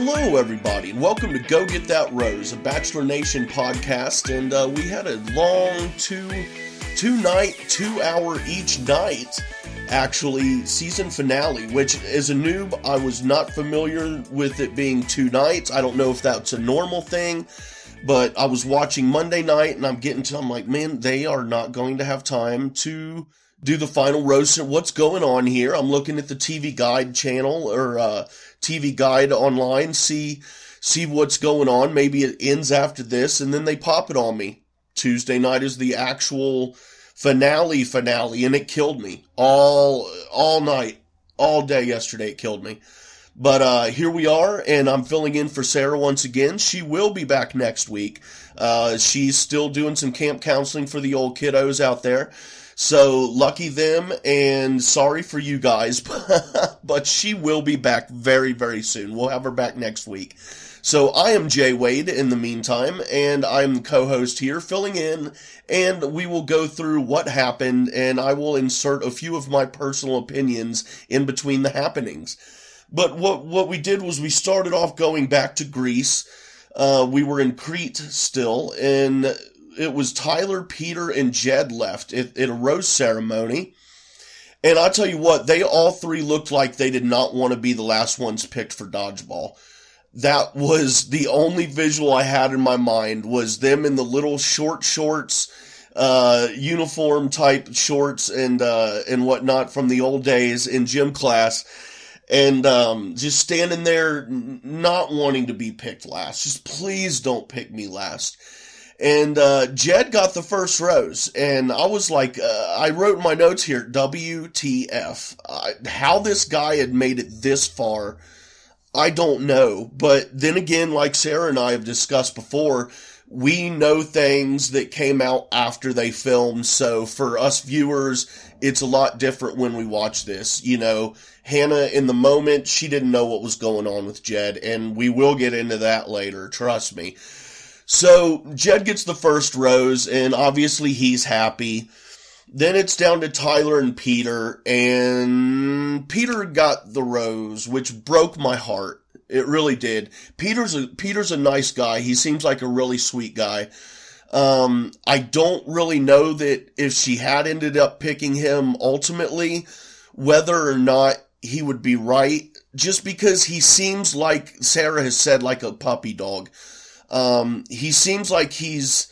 Hello, everybody, and welcome to Go Get That Rose, a Bachelor Nation podcast. And uh, we had a long two, two night, two hour each night, actually, season finale. Which, as a noob, I was not familiar with it being two nights. I don't know if that's a normal thing, but I was watching Monday night, and I'm getting to. I'm like, man, they are not going to have time to do the final rose. What's going on here? I'm looking at the TV Guide channel or. Uh, TV Guide online, see see what's going on. Maybe it ends after this, and then they pop it on me. Tuesday night is the actual finale finale, and it killed me all all night, all day yesterday. It killed me. But uh, here we are, and I'm filling in for Sarah once again. She will be back next week. Uh, she's still doing some camp counseling for the old kiddos out there. So lucky them and sorry for you guys, but she will be back very, very soon. We'll have her back next week. So I am Jay Wade in the meantime, and I'm the co-host here filling in, and we will go through what happened, and I will insert a few of my personal opinions in between the happenings. But what, what we did was we started off going back to Greece. Uh, we were in Crete still, and it was Tyler, Peter, and Jed left at, a rose ceremony. And I tell you what, they all three looked like they did not want to be the last ones picked for dodgeball. That was the only visual I had in my mind was them in the little short shorts, uh, uniform type shorts and, uh, and whatnot from the old days in gym class. And, um, just standing there not wanting to be picked last. Just please don't pick me last and uh, Jed got the first rose, and I was like, uh, I wrote my notes here, WTF? Uh, how this guy had made it this far, I don't know. But then again, like Sarah and I have discussed before, we know things that came out after they filmed. So for us viewers, it's a lot different when we watch this. You know, Hannah in the moment, she didn't know what was going on with Jed, and we will get into that later. Trust me. So Jed gets the first rose, and obviously he's happy. Then it's down to Tyler and Peter, and Peter got the rose, which broke my heart. It really did. Peter's a Peter's a nice guy. He seems like a really sweet guy. Um, I don't really know that if she had ended up picking him ultimately, whether or not he would be right, just because he seems like Sarah has said, like a puppy dog. Um, he seems like he's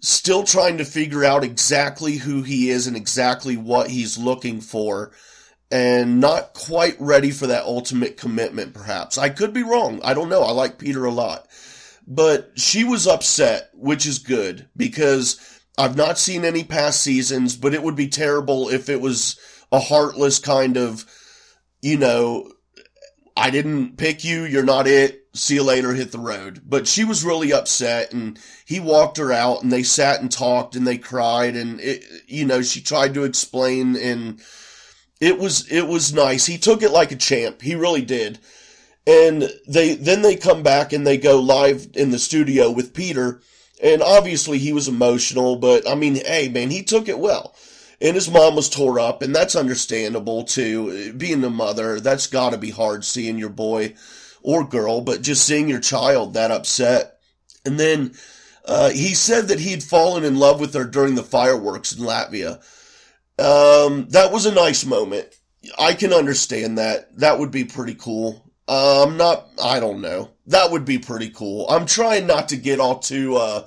still trying to figure out exactly who he is and exactly what he's looking for and not quite ready for that ultimate commitment, perhaps. I could be wrong. I don't know. I like Peter a lot. But she was upset, which is good because I've not seen any past seasons, but it would be terrible if it was a heartless kind of, you know, I didn't pick you, you're not it, see you later, hit the road. But she was really upset and he walked her out and they sat and talked and they cried and it, you know, she tried to explain and it was, it was nice. He took it like a champ. He really did. And they, then they come back and they go live in the studio with Peter. And obviously he was emotional, but I mean, hey man, he took it well. And his mom was tore up and that's understandable too. Being a mother, that's gotta be hard seeing your boy or girl, but just seeing your child that upset. And then uh, he said that he'd fallen in love with her during the fireworks in Latvia. Um, that was a nice moment. I can understand that. That would be pretty cool. Uh, I'm not, I don't know. That would be pretty cool. I'm trying not to get all too, uh,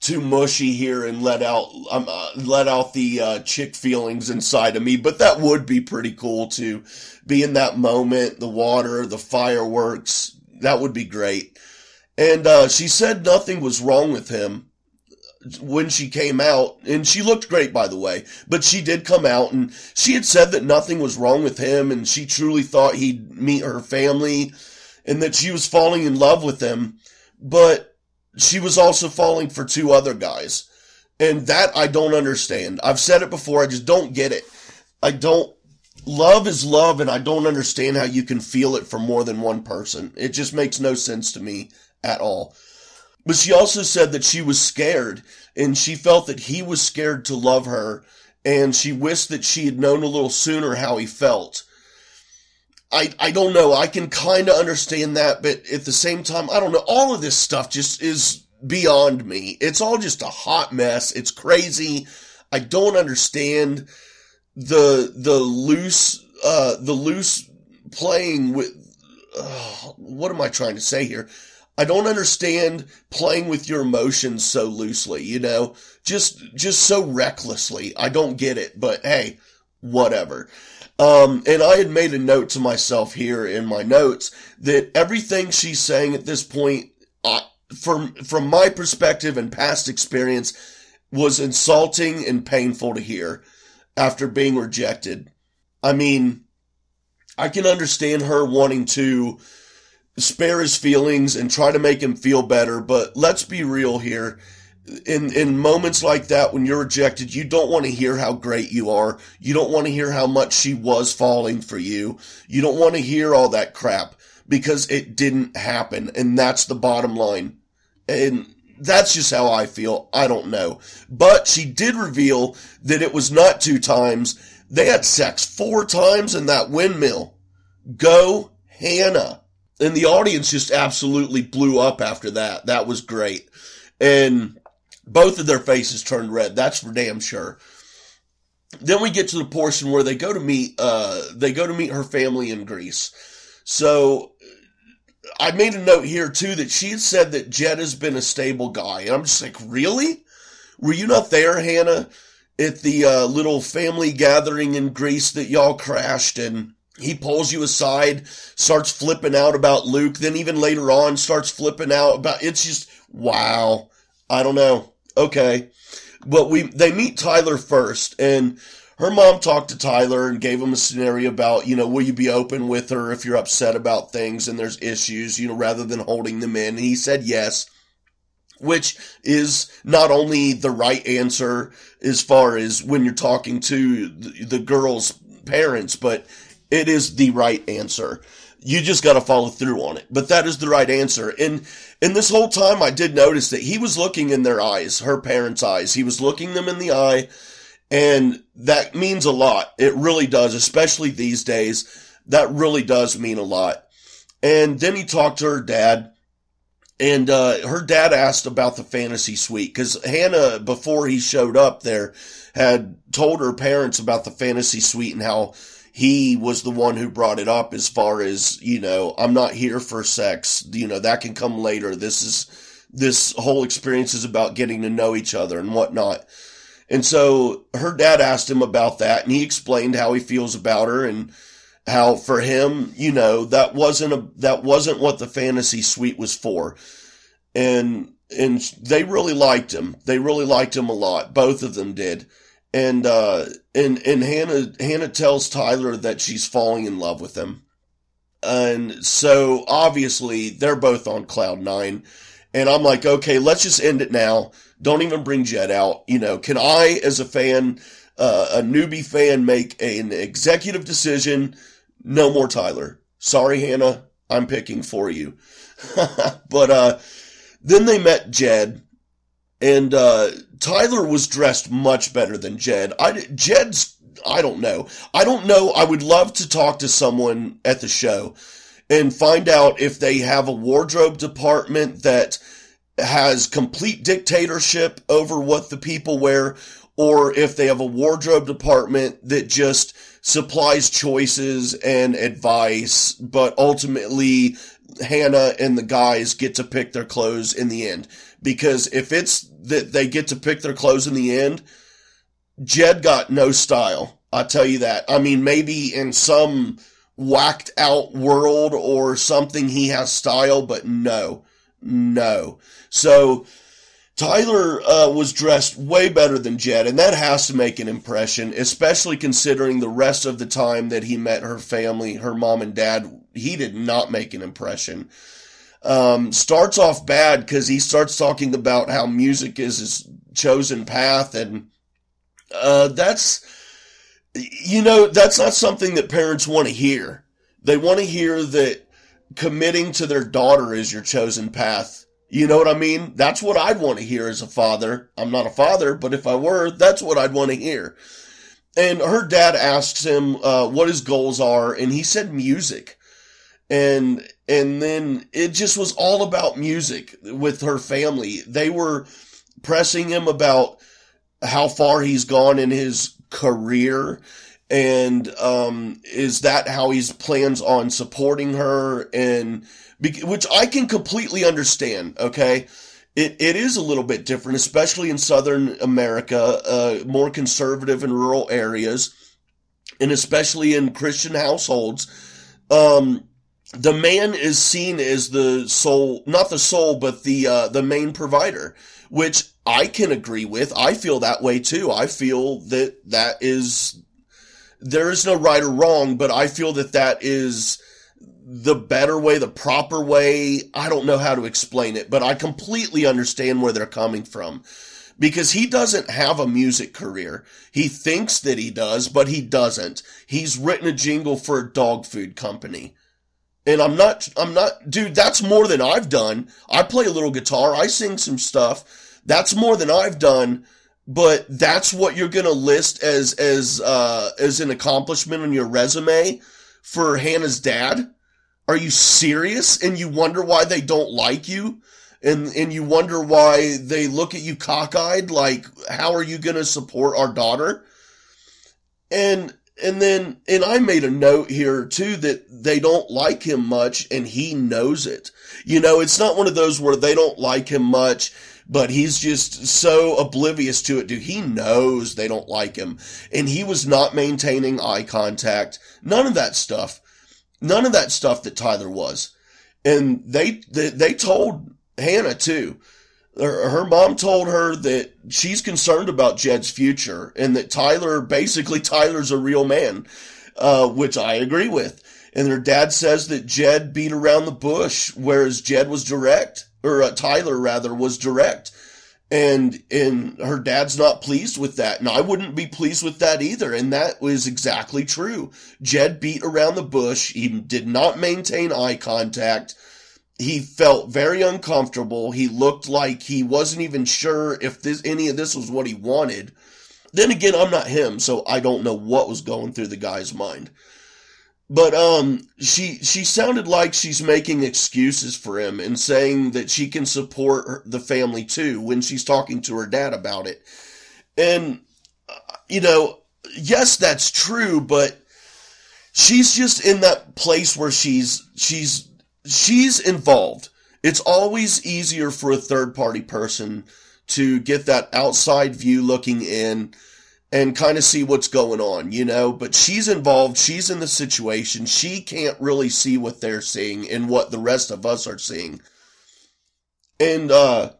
too mushy here and let out um, uh, let out the uh, chick feelings inside of me, but that would be pretty cool to be in that moment, the water, the fireworks. That would be great. And uh, she said nothing was wrong with him when she came out, and she looked great, by the way. But she did come out, and she had said that nothing was wrong with him, and she truly thought he'd meet her family, and that she was falling in love with him. But she was also falling for two other guys. And that I don't understand. I've said it before, I just don't get it. I don't, love is love and I don't understand how you can feel it for more than one person. It just makes no sense to me at all. But she also said that she was scared and she felt that he was scared to love her and she wished that she had known a little sooner how he felt. I, I don't know. I can kind of understand that, but at the same time, I don't know. All of this stuff just is beyond me. It's all just a hot mess. It's crazy. I don't understand the, the loose, uh, the loose playing with, uh, what am I trying to say here? I don't understand playing with your emotions so loosely, you know, just, just so recklessly. I don't get it, but hey, whatever. Um, and I had made a note to myself here in my notes that everything she's saying at this point, uh, from, from my perspective and past experience, was insulting and painful to hear after being rejected. I mean, I can understand her wanting to spare his feelings and try to make him feel better, but let's be real here. In, in moments like that, when you're rejected, you don't want to hear how great you are. You don't want to hear how much she was falling for you. You don't want to hear all that crap because it didn't happen. And that's the bottom line. And that's just how I feel. I don't know. But she did reveal that it was not two times. They had sex four times in that windmill. Go Hannah. And the audience just absolutely blew up after that. That was great. And both of their faces turned red. That's for damn sure. Then we get to the portion where they go to meet, uh, they go to meet her family in Greece. So I made a note here too that she had said that Jed has been a stable guy. And I'm just like, really? Were you not there, Hannah, at the uh, little family gathering in Greece that y'all crashed and he pulls you aside, starts flipping out about Luke, then even later on starts flipping out about, it's just, wow. I don't know. Okay. But we, they meet Tyler first and her mom talked to Tyler and gave him a scenario about, you know, will you be open with her if you're upset about things and there's issues, you know, rather than holding them in. And he said yes, which is not only the right answer as far as when you're talking to the, the girl's parents, but it is the right answer. You just got to follow through on it. But that is the right answer. And in this whole time, I did notice that he was looking in their eyes, her parents' eyes. He was looking them in the eye. And that means a lot. It really does, especially these days. That really does mean a lot. And then he talked to her dad. And uh, her dad asked about the fantasy suite because Hannah, before he showed up there, had told her parents about the fantasy suite and how he was the one who brought it up as far as, you know, I'm not here for sex. You know, that can come later. This is, this whole experience is about getting to know each other and whatnot. And so her dad asked him about that and he explained how he feels about her and how for him, you know, that wasn't a, that wasn't what the fantasy suite was for. And, and they really liked him. They really liked him a lot. Both of them did and uh, and and Hannah Hannah tells Tyler that she's falling in love with him, and so obviously they're both on cloud nine, and I'm like, okay, let's just end it now. Don't even bring Jed out. You know, can I, as a fan, uh, a newbie fan, make an executive decision? No more Tyler. Sorry, Hannah, I'm picking for you. but uh, then they met Jed and uh, Tyler was dressed much better than Jed. I, Jed's, I don't know. I don't know. I would love to talk to someone at the show and find out if they have a wardrobe department that has complete dictatorship over what the people wear, or if they have a wardrobe department that just supplies choices and advice, but ultimately Hannah and the guys get to pick their clothes in the end. Because if it's that they get to pick their clothes in the end, Jed got no style. I tell you that. I mean, maybe in some whacked out world or something he has style, but no, no. So Tyler uh, was dressed way better than Jed, and that has to make an impression, especially considering the rest of the time that he met her family, her mom and dad. He did not make an impression um, starts off bad because he starts talking about how music is his chosen path, and uh, that's you know that's not something that parents want to hear. They want to hear that committing to their daughter is your chosen path. You know what I mean? That's what I'd want to hear as a father. I'm not a father, but if I were, that's what I'd want to hear. and her dad asks him uh, what his goals are, and he said music. And and then it just was all about music with her family. They were pressing him about how far he's gone in his career and um, is that how he plans on supporting her and which I can completely understand. Okay, it it is a little bit different, especially in Southern America, uh, more conservative in rural areas, and especially in Christian households. Um, the man is seen as the sole, not the sole, but the uh, the main provider, which I can agree with. I feel that way too. I feel that that is there is no right or wrong, but I feel that that is the better way, the proper way. I don't know how to explain it, but I completely understand where they're coming from because he doesn't have a music career. He thinks that he does, but he doesn't. He's written a jingle for a dog food company. And I'm not, I'm not, dude, that's more than I've done. I play a little guitar. I sing some stuff. That's more than I've done but that's what you're going to list as as uh, as an accomplishment on your resume for Hannah's dad? Are you serious? And you wonder why they don't like you? And and you wonder why they look at you cockeyed like how are you going to support our daughter? And and then and I made a note here too that they don't like him much and he knows it. You know, it's not one of those where they don't like him much but he's just so oblivious to it, dude. He knows they don't like him. And he was not maintaining eye contact. None of that stuff. None of that stuff that Tyler was. And they, they, they told Hannah too. Her, mom told her that she's concerned about Jed's future and that Tyler, basically Tyler's a real man, uh, which I agree with. And her dad says that Jed beat around the bush, whereas Jed was direct or uh, Tyler rather was direct. And, and her dad's not pleased with that. And I wouldn't be pleased with that either. And that was exactly true. Jed beat around the bush. He did not maintain eye contact. He felt very uncomfortable. He looked like he wasn't even sure if this, any of this was what he wanted. Then again, I'm not him, so I don't know what was going through the guy's mind. But um, she she sounded like she's making excuses for him and saying that she can support her, the family too when she's talking to her dad about it. And uh, you know, yes, that's true, but she's just in that place where she's she's she's involved. It's always easier for a third party person to get that outside view looking in and kind of see what's going on, you know. But she's involved, she's in the situation, she can't really see what they're seeing and what the rest of us are seeing. And uh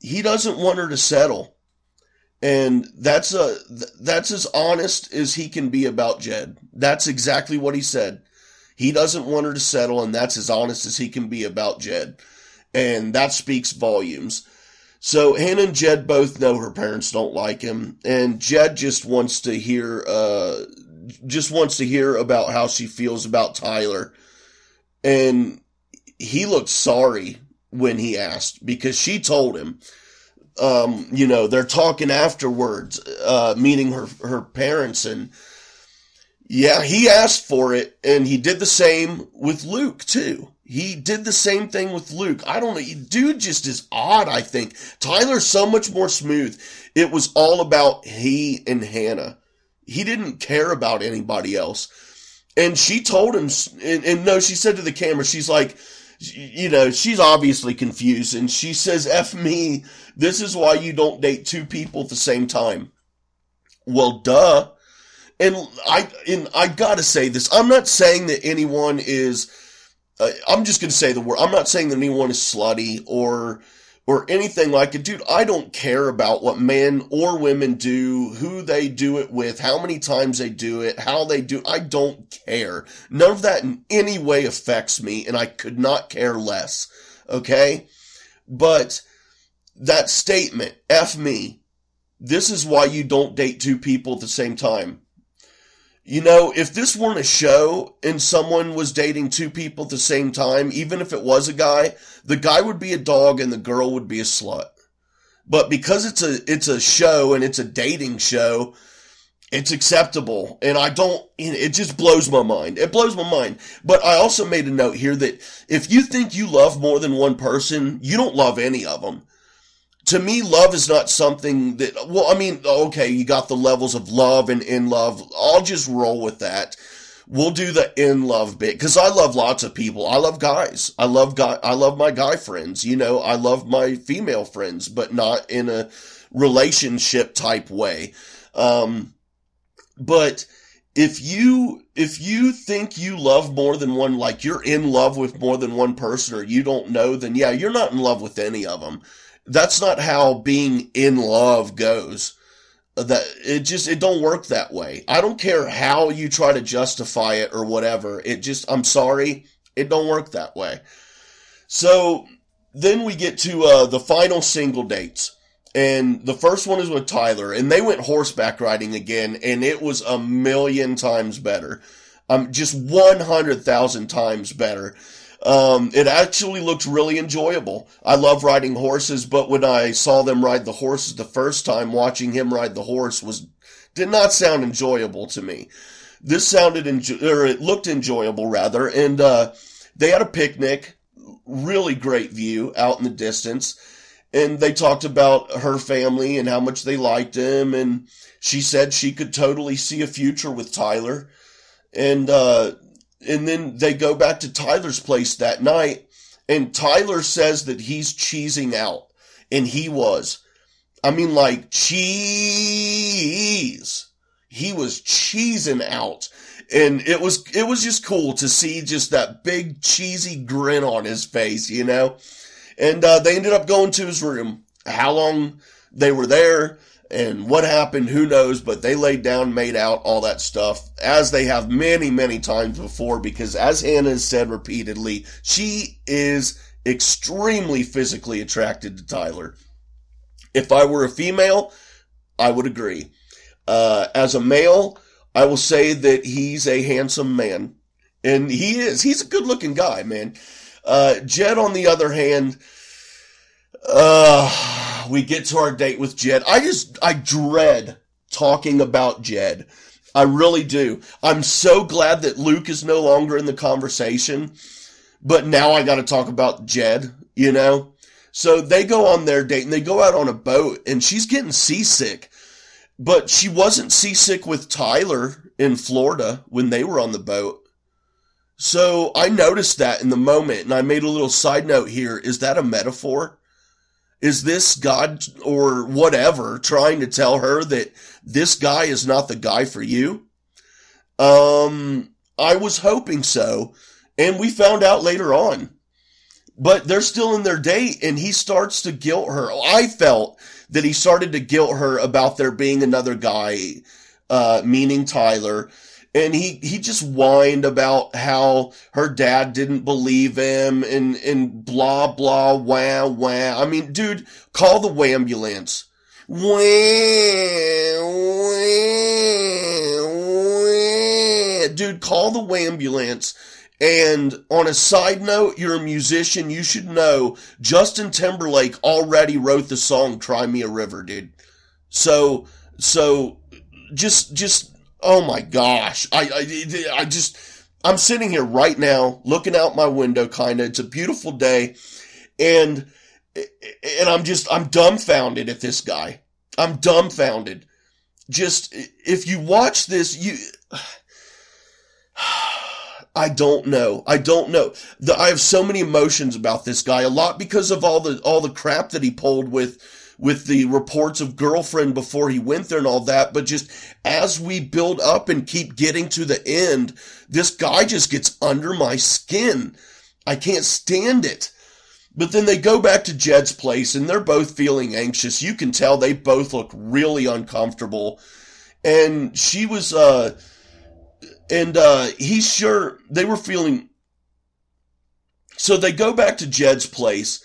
he doesn't want her to settle. And that's a that's as honest as he can be about Jed. That's exactly what he said. He doesn't want her to settle and that's as honest as he can be about Jed. And that speaks volumes. So Hannah and Jed both know her parents don't like him, and Jed just wants to hear, uh, just wants to hear about how she feels about Tyler. And he looked sorry when he asked because she told him, um, you know, they're talking afterwards, uh, meeting her, her parents and, yeah, he asked for it and he did the same with Luke too. He did the same thing with Luke. I don't know. Dude just is odd, I think. Tyler's so much more smooth. It was all about he and Hannah. He didn't care about anybody else. And she told him, and, and no, she said to the camera, she's like, you know, she's obviously confused. And she says, F me, this is why you don't date two people at the same time. Well, duh. And I, and I gotta say this. I'm not saying that anyone is, uh, I'm just to say the word. I'm not saying that anyone is slutty or or anything like it. Dude, I don't care about what men or women do, who they do it with, how many times they do it, how they do. I don't care. None of that in any way affects me, and I could not care less. Okay? But that statement, F me, this is why you don't date two people at the same time. You know, if this weren't a show and someone was dating two people at the same time, even if it was a guy, the guy would be a dog and the girl would be a slut. But because it's a it's a show and it's a dating show, it's acceptable. And I don't, it just blows my mind. It blows my mind. But I also made a note here that if you think you love more than one person, you don't love any of them. To me, love is not something that, well, I mean, okay, you got the levels of love and in love. I'll just roll with that. We'll do the in love bit because I love lots of people. I love guys. I love guy. I love my guy friends. You know, I love my female friends, but not in a relationship type way. Um, but if you if you think you love more than one like you're in love with more than one person or you don't know then yeah you're not in love with any of them that's not how being in love goes. That it just it don't work that way. I don't care how you try to justify it or whatever. It just i'm sorry it don't work that way. So then we get to uh, the final single dates. And the first one is with Tyler, and they went horseback riding again, and it was a million times better. Um, just 100,000 times better. Um, it actually looked really enjoyable. I love riding horses, but when I saw them ride the horses the first time, watching him ride the horse was, did not sound enjoyable to me. This sounded, enjo- or it looked enjoyable rather, and, uh, they had a picnic, really great view out in the distance and they talked about her family and how much they liked him and she said she could totally see a future with Tyler and uh and then they go back to Tyler's place that night and Tyler says that he's cheesing out and he was. I mean like cheese. He was cheesing out and it was it was just cool to see just that big cheesy grin on his face you know? And uh, they ended up going to his room. How long they were there and what happened, who knows, but they laid down, made out, all that stuff, as they have many, many times before, because as Hannah has said repeatedly, she is extremely physically attracted to Tyler. If I were a female, I would agree. Uh, as a male, I will say that he's a handsome man. And he is. He's a good looking guy, man. Uh, Jed, on the other hand, uh, we get to our date with Jed. I just, I dread talking about Jed. I really do. I'm so glad that Luke is no longer in the conversation, but now I gotta talk about Jed, you know? So they go on their date and they go out on a boat and she's getting seasick, but she wasn't seasick with Tyler in Florida when they were on the boat. So I noticed that in the moment and I made a little side note here. Is that a metaphor? Is this God or whatever trying to tell her that this guy is not the guy for you? Um, I was hoping so. And we found out later on. But they're still in their date and he starts to guilt her. I felt that he started to guilt her about there being another guy, uh, meaning Tyler and he he just whined about how her dad didn't believe him and and blah blah wah wah. I mean, dude, call the wambulance. Wah, wah, wah. Dude, call the wambulance. And on a side note, you're a musician. You should know Justin Timberlake already wrote the song "Cry Me a River," dude. So, so just, just Oh my gosh. I, I, I just, I'm sitting here right now looking out my window kind of. It's a beautiful day and, and I'm just, I'm dumbfounded at this guy. I'm dumbfounded. Just, if you watch this, you, I don't know. I don't know. The, I have so many emotions about this guy. A lot because of all the all the crap that he pulled with with the reports of girlfriend before he went there and all that. But just as we build up and keep getting to the end, this guy just gets under my skin. I can't stand it. But then they go back to Jed's place and they're both feeling anxious. You can tell they both look really uncomfortable. And she was, uh, and, uh, he's sure they were feeling, so they go back to Jed's place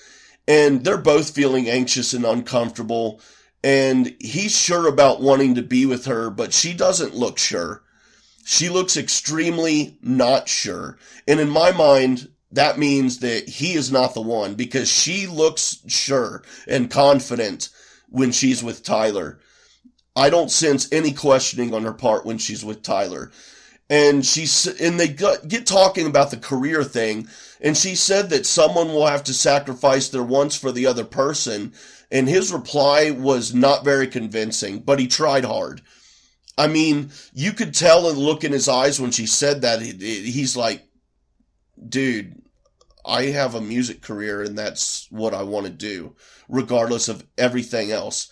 and they're both feeling anxious and uncomfortable. And he's sure about wanting to be with her, but she doesn't look sure. She looks extremely not sure. And in my mind, that means that he is not the one because she looks sure and confident when she's with Tyler. I don't sense any questioning on her part when she's with Tyler. And she's, and they got, get talking about the career thing. And she said that someone will have to sacrifice their wants for the other person. And his reply was not very convincing, but he tried hard. I mean, you could tell and look in his eyes when she said that. He's like, dude, I have a music career and that's what I want to do, regardless of everything else.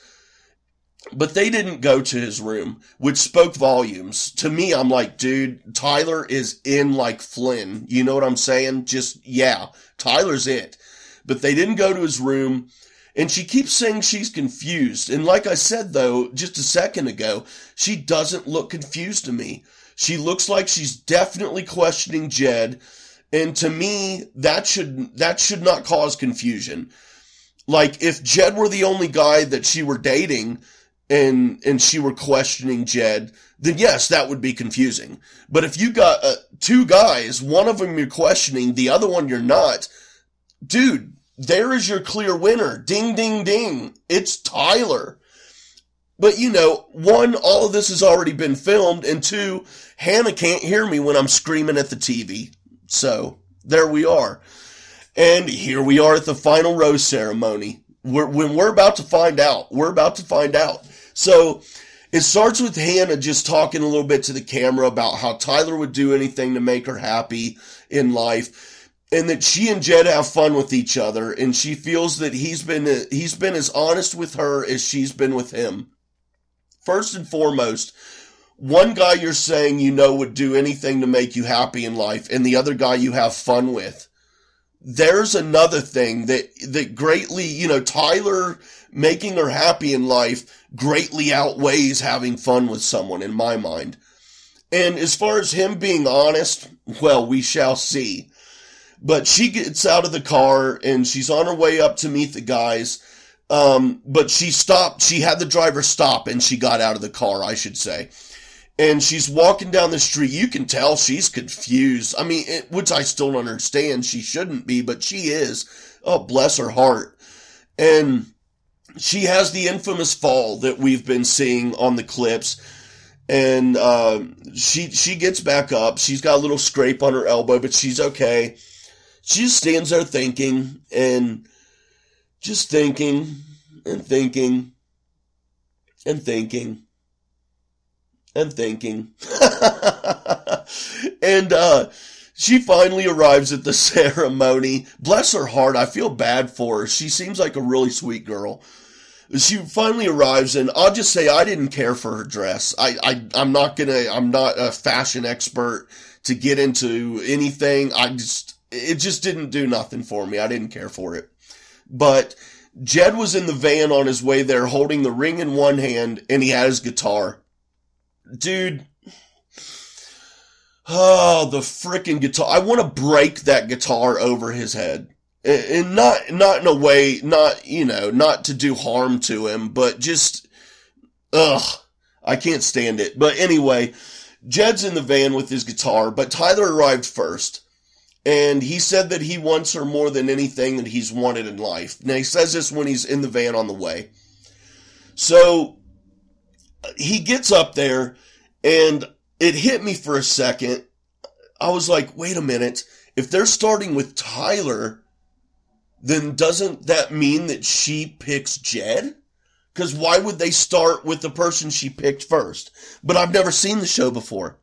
But they didn't go to his room, which spoke volumes. To me, I'm like, dude, Tyler is in like Flynn. You know what I'm saying? Just, yeah, Tyler's it. But they didn't go to his room. And she keeps saying she's confused. And like I said, though, just a second ago, she doesn't look confused to me. She looks like she's definitely questioning Jed. And to me, that should, that should not cause confusion. Like, if Jed were the only guy that she were dating, and and she were questioning Jed, then yes, that would be confusing. But if you got uh, two guys, one of them you're questioning, the other one you're not, dude, there is your clear winner. Ding, ding, ding. It's Tyler. But you know, one, all of this has already been filmed, and two, Hannah can't hear me when I'm screaming at the TV. So there we are. And here we are at the final rose ceremony. We're, when we're about to find out, we're about to find out. So it starts with Hannah just talking a little bit to the camera about how Tyler would do anything to make her happy in life and that she and Jed have fun with each other and she feels that he's been he's been as honest with her as she's been with him. First and foremost, one guy you're saying you know would do anything to make you happy in life and the other guy you have fun with there's another thing that that greatly, you know, Tyler making her happy in life greatly outweighs having fun with someone in my mind. And as far as him being honest, well, we shall see. But she gets out of the car and she's on her way up to meet the guys. Um, but she stopped, she had the driver stop and she got out of the car, I should say and she's walking down the street. You can tell she's confused. I mean, it, which I still don't understand. She shouldn't be, but she is. Oh, bless her heart. And she has the infamous fall that we've been seeing on the clips. And uh, she she gets back up. She's got a little scrape on her elbow, but she's okay. She just stands there thinking and just thinking and thinking and thinking and thinking. and uh, she finally arrives at the ceremony. Bless her heart, I feel bad for her. She seems like a really sweet girl. She finally arrives, and I'll just say I didn't care for her dress. I, I I'm not gonna. I'm not a fashion expert to get into anything. I just it just didn't do nothing for me. I didn't care for it. But Jed was in the van on his way there holding the ring in one hand and he had his guitar dude. Oh, the freaking guitar. I want to break that guitar over his head. And not, not in a way, not, you know, not to do harm to him, but just, ugh, I can't stand it. But anyway, Jed's in the van with his guitar, but Tyler arrived first. And he said that he wants her more than anything that he's wanted in life. Now he says this when he's in the van on the way. So he gets up there and it hit me for a second. I was like, wait a minute. If they're starting with Tyler, then doesn't that mean that she picks Jed? Because why would they start with the person she picked first? But I've never seen the show before.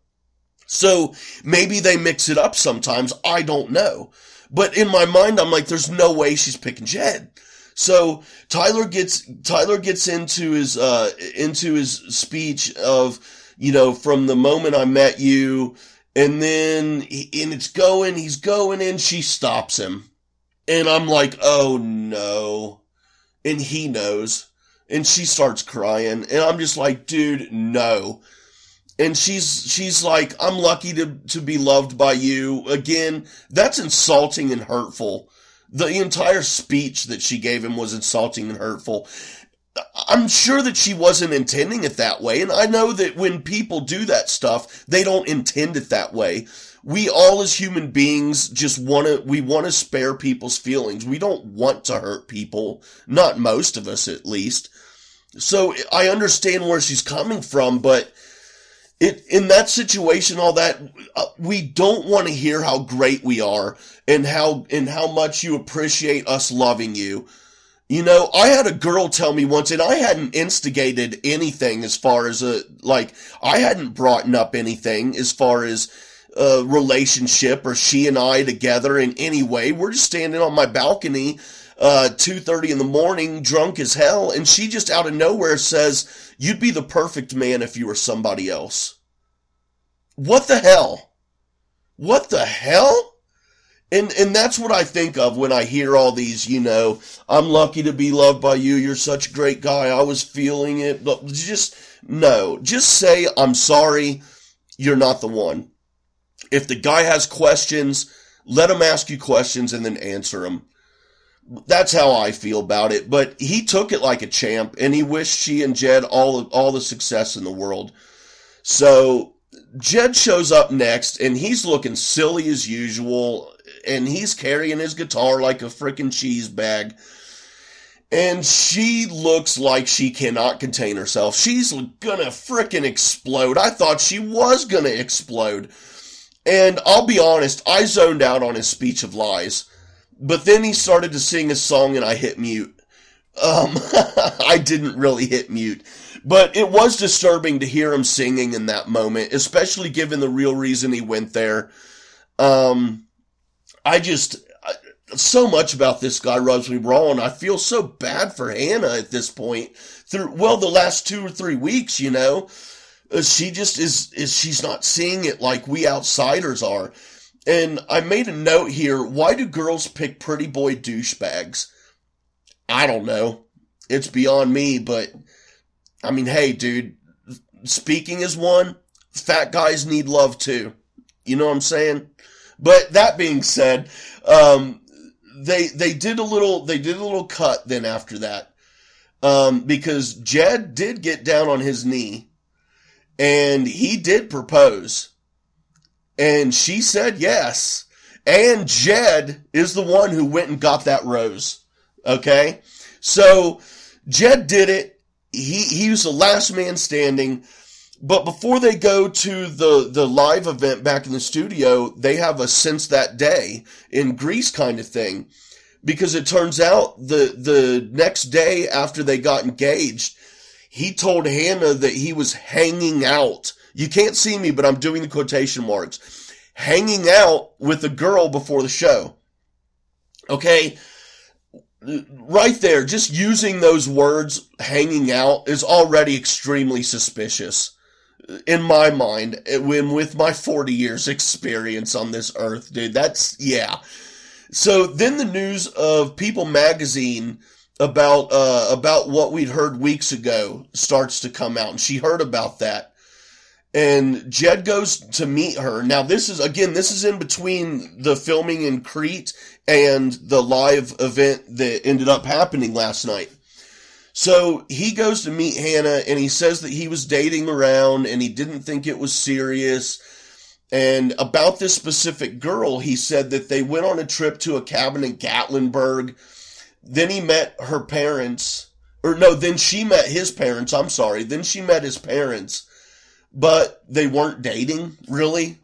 So maybe they mix it up sometimes. I don't know. But in my mind, I'm like, there's no way she's picking Jed. So Tyler gets Tyler gets into his uh, into his speech of you know from the moment I met you, and then he, and it's going, he's going, and she stops him, and I'm like, oh no, and he knows, and she starts crying, and I'm just like, dude, no. And she's she's like, I'm lucky to to be loved by you. Again, that's insulting and hurtful the entire speech that she gave him was insulting and hurtful. I'm sure that she wasn't intending it that way. And I know that when people do that stuff, they don't intend it that way. We all as human beings just want to, we want to spare people's feelings. We don't want to hurt people. Not most of us, at least. So I understand where she's coming from, but it, in that situation, all that, uh, we don't want to hear how great we are and how, and how much you appreciate us loving you. You know, I had a girl tell me once, and I hadn't instigated anything as far as a, like, I hadn't brought up anything as far as, a relationship or she and I together in any way. We're just standing on my balcony uh, 2.30 in the morning, drunk as hell, and she just out of nowhere says, you'd be the perfect man if you were somebody else. What the hell? What the hell? And, and that's what I think of when I hear all these, you know, I'm lucky to be loved by you. You're such a great guy. I was feeling it. But just, no. Just say, I'm sorry. You're not the one. If the guy has questions, let him ask you questions and then answer them that's how I feel about it. But he took it like a champ, and he wished she and Jed all all the success in the world. So Jed shows up next, and he's looking silly as usual, and he's carrying his guitar like a freaking cheese bag. And she looks like she cannot contain herself. She's gonna fricking explode. I thought she was gonna explode. And I'll be honest, I zoned out on his speech of lies. But then he started to sing a song and I hit mute. Um, I didn't really hit mute. But it was disturbing to hear him singing in that moment, especially given the real reason he went there. Um, I just, so much about this guy rubs me wrong. I feel so bad for Hannah at this point. Through, well, the last two or three weeks, you know, uh, she just is, is, she's not seeing it like we outsiders are. And I made a note here. Why do girls pick pretty boy douchebags? I don't know. It's beyond me, but I mean, hey, dude, speaking as one, fat guys need love too. You know what I'm saying? But that being said, um, they, they did a little, they did a little cut then after that. Um, because Jed did get down on his knee and he did propose. And she said yes. And Jed is the one who went and got that rose. Okay? So Jed did it. He he was the last man standing. But before they go to the, the live event back in the studio, they have a since that day in Greece kind of thing. Because it turns out the the next day after they got engaged, he told Hannah that he was hanging out you can't see me, but I'm doing the quotation marks. Hanging out with a girl before the show. Okay? Right there, just using those words, hanging out, is already extremely suspicious. In my mind, when with my 40 years experience on this earth, dude, that's, yeah. So then the news of People magazine about, uh, about what we'd heard weeks ago starts to come out, and she heard about that and Jed goes to meet her. Now, this is, again, this is in between the filming in Crete and the live event that ended up happening last night. So he goes to meet Hannah and he says that he was dating around and he didn't think it was serious. And about this specific girl, he said that they went on a trip to a cabin in Gatlinburg. Then he met her parents, or no, then she met his parents. I'm sorry. Then she met his parents but they weren't dating really.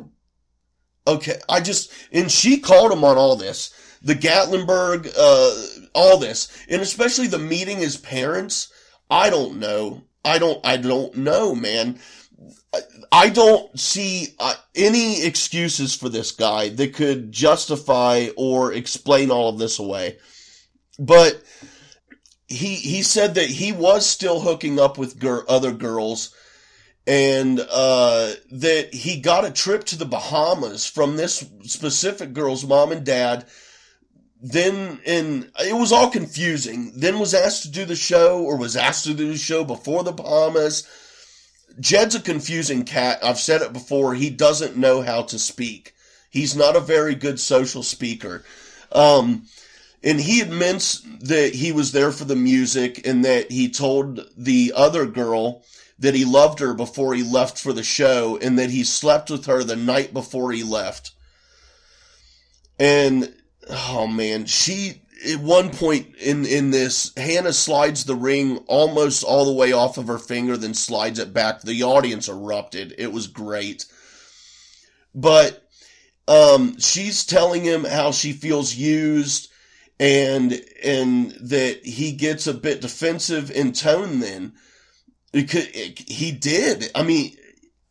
Okay, I just and she called him on all this, the Gatlinburg, uh, all this, and especially the meeting his parents. I don't know. I don't. I don't know, man. I don't see uh, any excuses for this guy that could justify or explain all of this away. But he he said that he was still hooking up with gir- other girls and uh, that he got a trip to the Bahamas from this specific girl's mom and dad. Then, and it was all confusing. Then was asked to do the show, or was asked to do the show before the Bahamas. Jed's a confusing cat. I've said it before. He doesn't know how to speak. He's not a very good social speaker. Um, and he admits that he was there for the music and that he told the other girl that he loved her before he left for the show and that he slept with her the night before he left. And oh man, she at one point in, in this, Hannah slides the ring almost all the way off of her finger, then slides it back. The audience erupted. It was great. But, um, she's telling him how she feels used and, and that he gets a bit defensive in tone then. Because he did. I mean,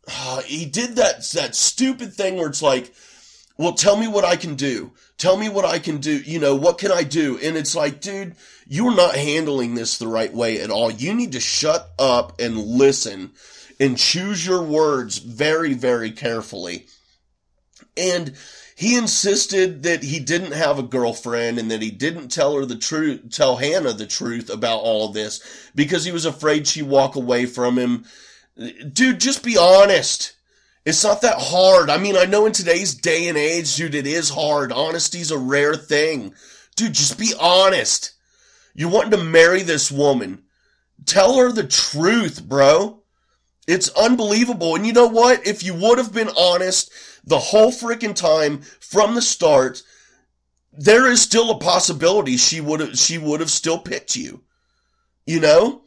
uh, he did that, that stupid thing where it's like, well, tell me what I can do. Tell me what I can do. You know, what can I do? And it's like, dude, you're not handling this the right way at all. You need to shut up and listen and choose your words very, very carefully. And he insisted that he didn't have a girlfriend and that he didn't tell her the truth, tell Hannah the truth about all this because he was afraid she'd walk away from him. Dude, just be honest. It's not that hard. I mean, I know in today's day and age, dude, it is hard. Honesty's a rare thing. Dude, just be honest. You want to marry this woman. Tell her the truth, bro. It's unbelievable. And you know what? If you would have been honest the whole freaking time from the start, there is still a possibility she would have, she would have still picked you. You know?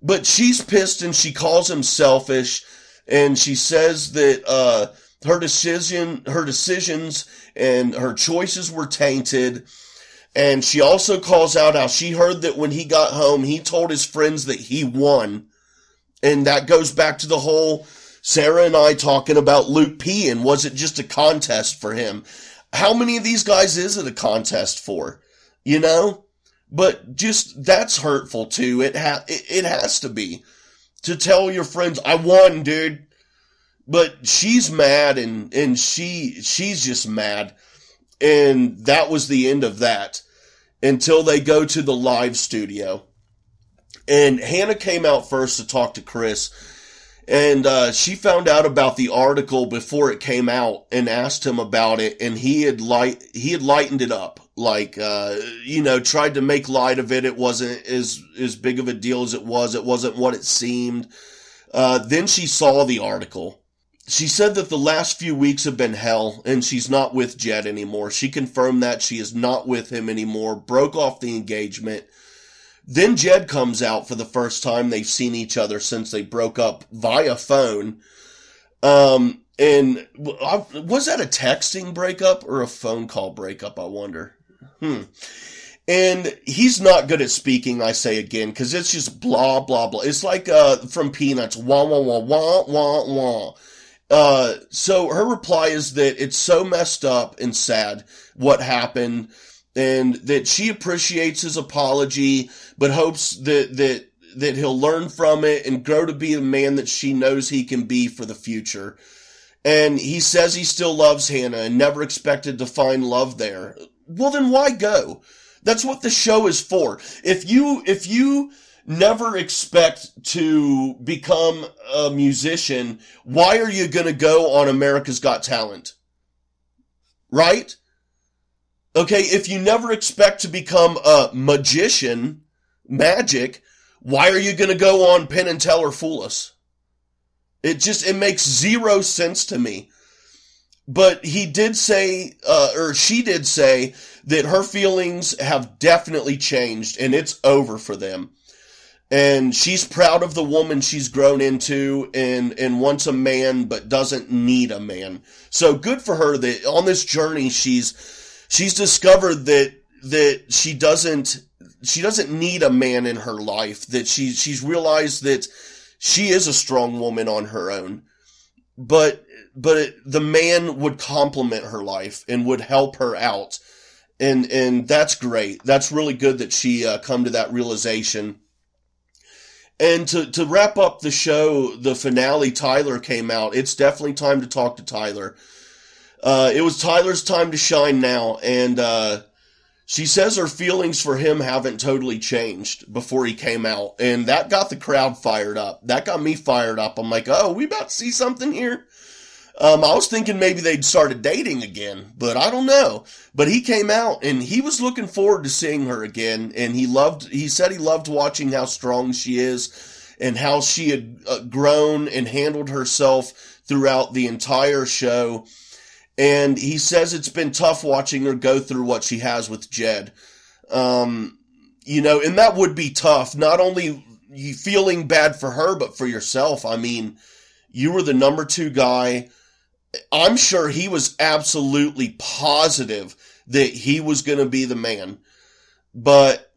But she's pissed and she calls him selfish and she says that uh, her decision, her decisions, and her choices were tainted. And she also calls out how she heard that when he got home, he told his friends that he won, and that goes back to the whole Sarah and I talking about Luke P. And was it just a contest for him? How many of these guys is it a contest for? You know, but just that's hurtful too. It ha- it, has to be to tell your friends, I won, dude. But she's mad and, and she, she's just mad. And that was the end of that until they go to the live studio. And Hannah came out first to talk to Chris. And uh, she found out about the article before it came out and asked him about it, and he had light he had lightened it up, like uh, you know, tried to make light of it. It wasn't as as big of a deal as it was. It wasn't what it seemed. Uh, then she saw the article. She said that the last few weeks have been hell, and she's not with Jed anymore. She confirmed that she is not with him anymore. Broke off the engagement then Jed comes out for the first time they've seen each other since they broke up via phone. Um, and was that a texting breakup or a phone call breakup? I wonder. Hmm. And he's not good at speaking, I say again, cause it's just blah, blah, blah. It's like, uh, from Peanuts, wah, wah, wah, wah, wah, wah. Uh, so her reply is that it's so messed up and sad what happened and that she appreciates his apology, but hopes that, that, that he'll learn from it and grow to be the man that she knows he can be for the future. And he says he still loves Hannah and never expected to find love there. Well, then why go? That's what the show is for. If you, if you never expect to become a musician, why are you going to go on America's Got Talent? Right? Okay, if you never expect to become a magician, magic, why are you going to go on Penn and Teller Fool Us? It just, it makes zero sense to me. But he did say, uh, or she did say that her feelings have definitely changed and it's over for them. And she's proud of the woman she's grown into and, and wants a man, but doesn't need a man. So good for her that on this journey she's, she's discovered that that she doesn't she doesn't need a man in her life that she she's realized that she is a strong woman on her own. But but the man would complement her life and would help her out. And and that's great. That's really good that she uh, come to that realization. And to to wrap up the show the finale tyler came out. It's definitely time to talk to tyler uh, it was Tyler's time to shine now, and uh, she says her feelings for him haven't totally changed before he came out, and that got the crowd fired up. That got me fired up. I'm like, oh, we about to see something here. Um, I was thinking maybe they'd started dating again, but I don't know. But he came out and he was looking forward to seeing her again, and he loved. He said he loved watching how strong she is and how she had uh, grown and handled herself throughout the entire show and he says it's been tough watching her go through what she has with Jed. Um, you know, and that would be tough. Not only you feeling bad for her, but for yourself. I mean, you were the number two guy. I'm sure he was absolutely positive that he was going to be the man, but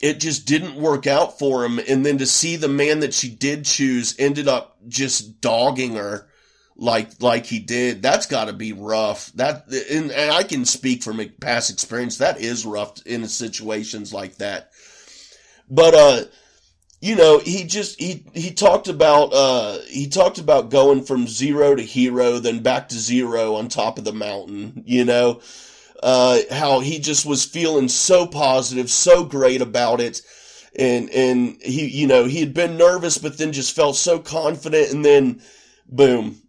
it just didn't work out for him. And then to see the man that she did choose ended up just dogging her like like he did that's got to be rough. That and, and, i can speak from past experience. That is rough in situations like that. But uh you know, he just he he talked about uh he talked about going from zero to hero, then back to zero on top of the mountain. You know, uh, how he just was feeling so positive, so great about it, and and he you know he had been nervous, but then just felt so confident, and then boom,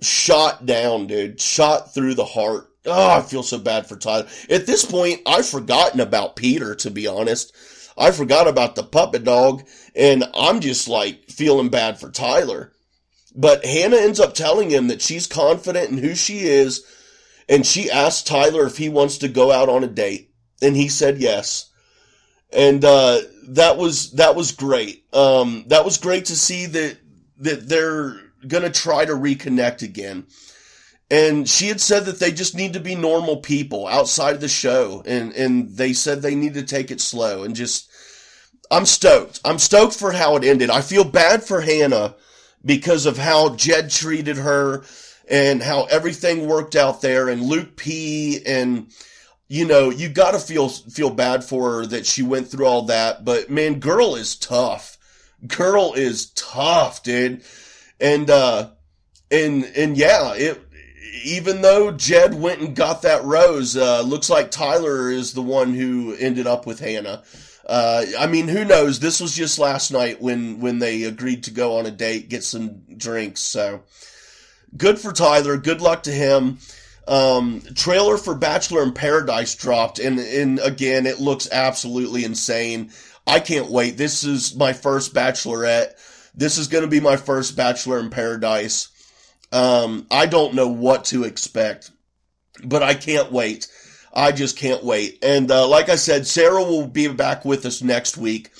shot down, dude, shot through the heart. Oh, I feel so bad for Tyler. At this point, I've forgotten about Peter, to be honest. I forgot about the puppet dog and I'm just like feeling bad for Tyler. But Hannah ends up telling him that she's confident in who she is and she asked Tyler if he wants to go out on a date and he said yes. And uh, that was that was great. Um, that was great to see that that they're going to try to reconnect again. And she had said that they just need to be normal people outside of the show. And, and they said they need to take it slow and just, I'm stoked. I'm stoked for how it ended. I feel bad for Hannah because of how Jed treated her and how everything worked out there and Luke P and, you know, you gotta feel, feel bad for her that she went through all that. But man, girl is tough. Girl is tough, dude. And, uh, and, and yeah, it, even though Jed went and got that rose, uh, looks like Tyler is the one who ended up with Hannah. Uh, I mean, who knows? This was just last night when, when they agreed to go on a date, get some drinks. So good for Tyler. Good luck to him. Um, trailer for Bachelor in Paradise dropped and, and again, it looks absolutely insane. I can't wait. This is my first Bachelorette. This is going to be my first Bachelor in Paradise. Um, I don't know what to expect, but I can't wait. I just can't wait. And uh, like I said, Sarah will be back with us next week.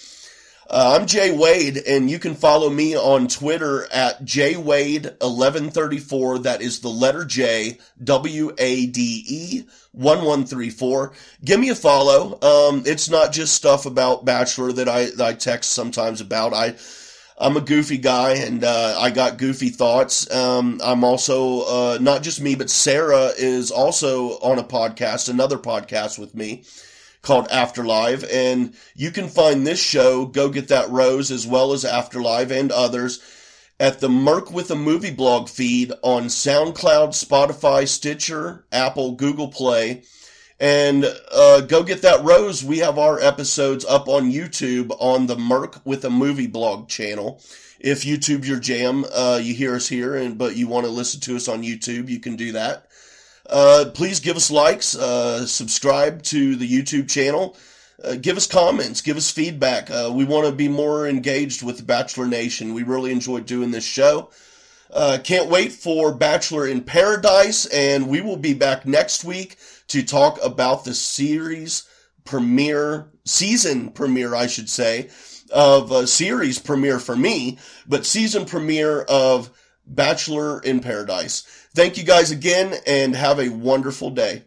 Uh, I'm Jay Wade, and you can follow me on Twitter at jwade1134. That is the letter J, W A D E 1134. Give me a follow. Um, it's not just stuff about Bachelor that I, that I text sometimes about. I I'm a goofy guy and uh, I got goofy thoughts. Um, I'm also uh, not just me, but Sarah is also on a podcast, another podcast with me called Afterlive, and you can find this show, Go Get That Rose, as well as Afterlive and others at the Merc with a Movie blog feed on SoundCloud, Spotify, Stitcher, Apple, Google Play. And uh, go get that rose. We have our episodes up on YouTube on the Merc with a Movie blog channel. If YouTube's your jam, uh, you hear us here, and but you want to listen to us on YouTube, you can do that. Uh, please give us likes, uh, subscribe to the YouTube channel, uh, give us comments, give us feedback. Uh, we want to be more engaged with Bachelor Nation. We really enjoy doing this show. Uh, can't wait for Bachelor in Paradise, and we will be back next week to talk about the series premiere, season premiere, I should say, of a series premiere for me, but season premiere of Bachelor in Paradise. Thank you guys again and have a wonderful day.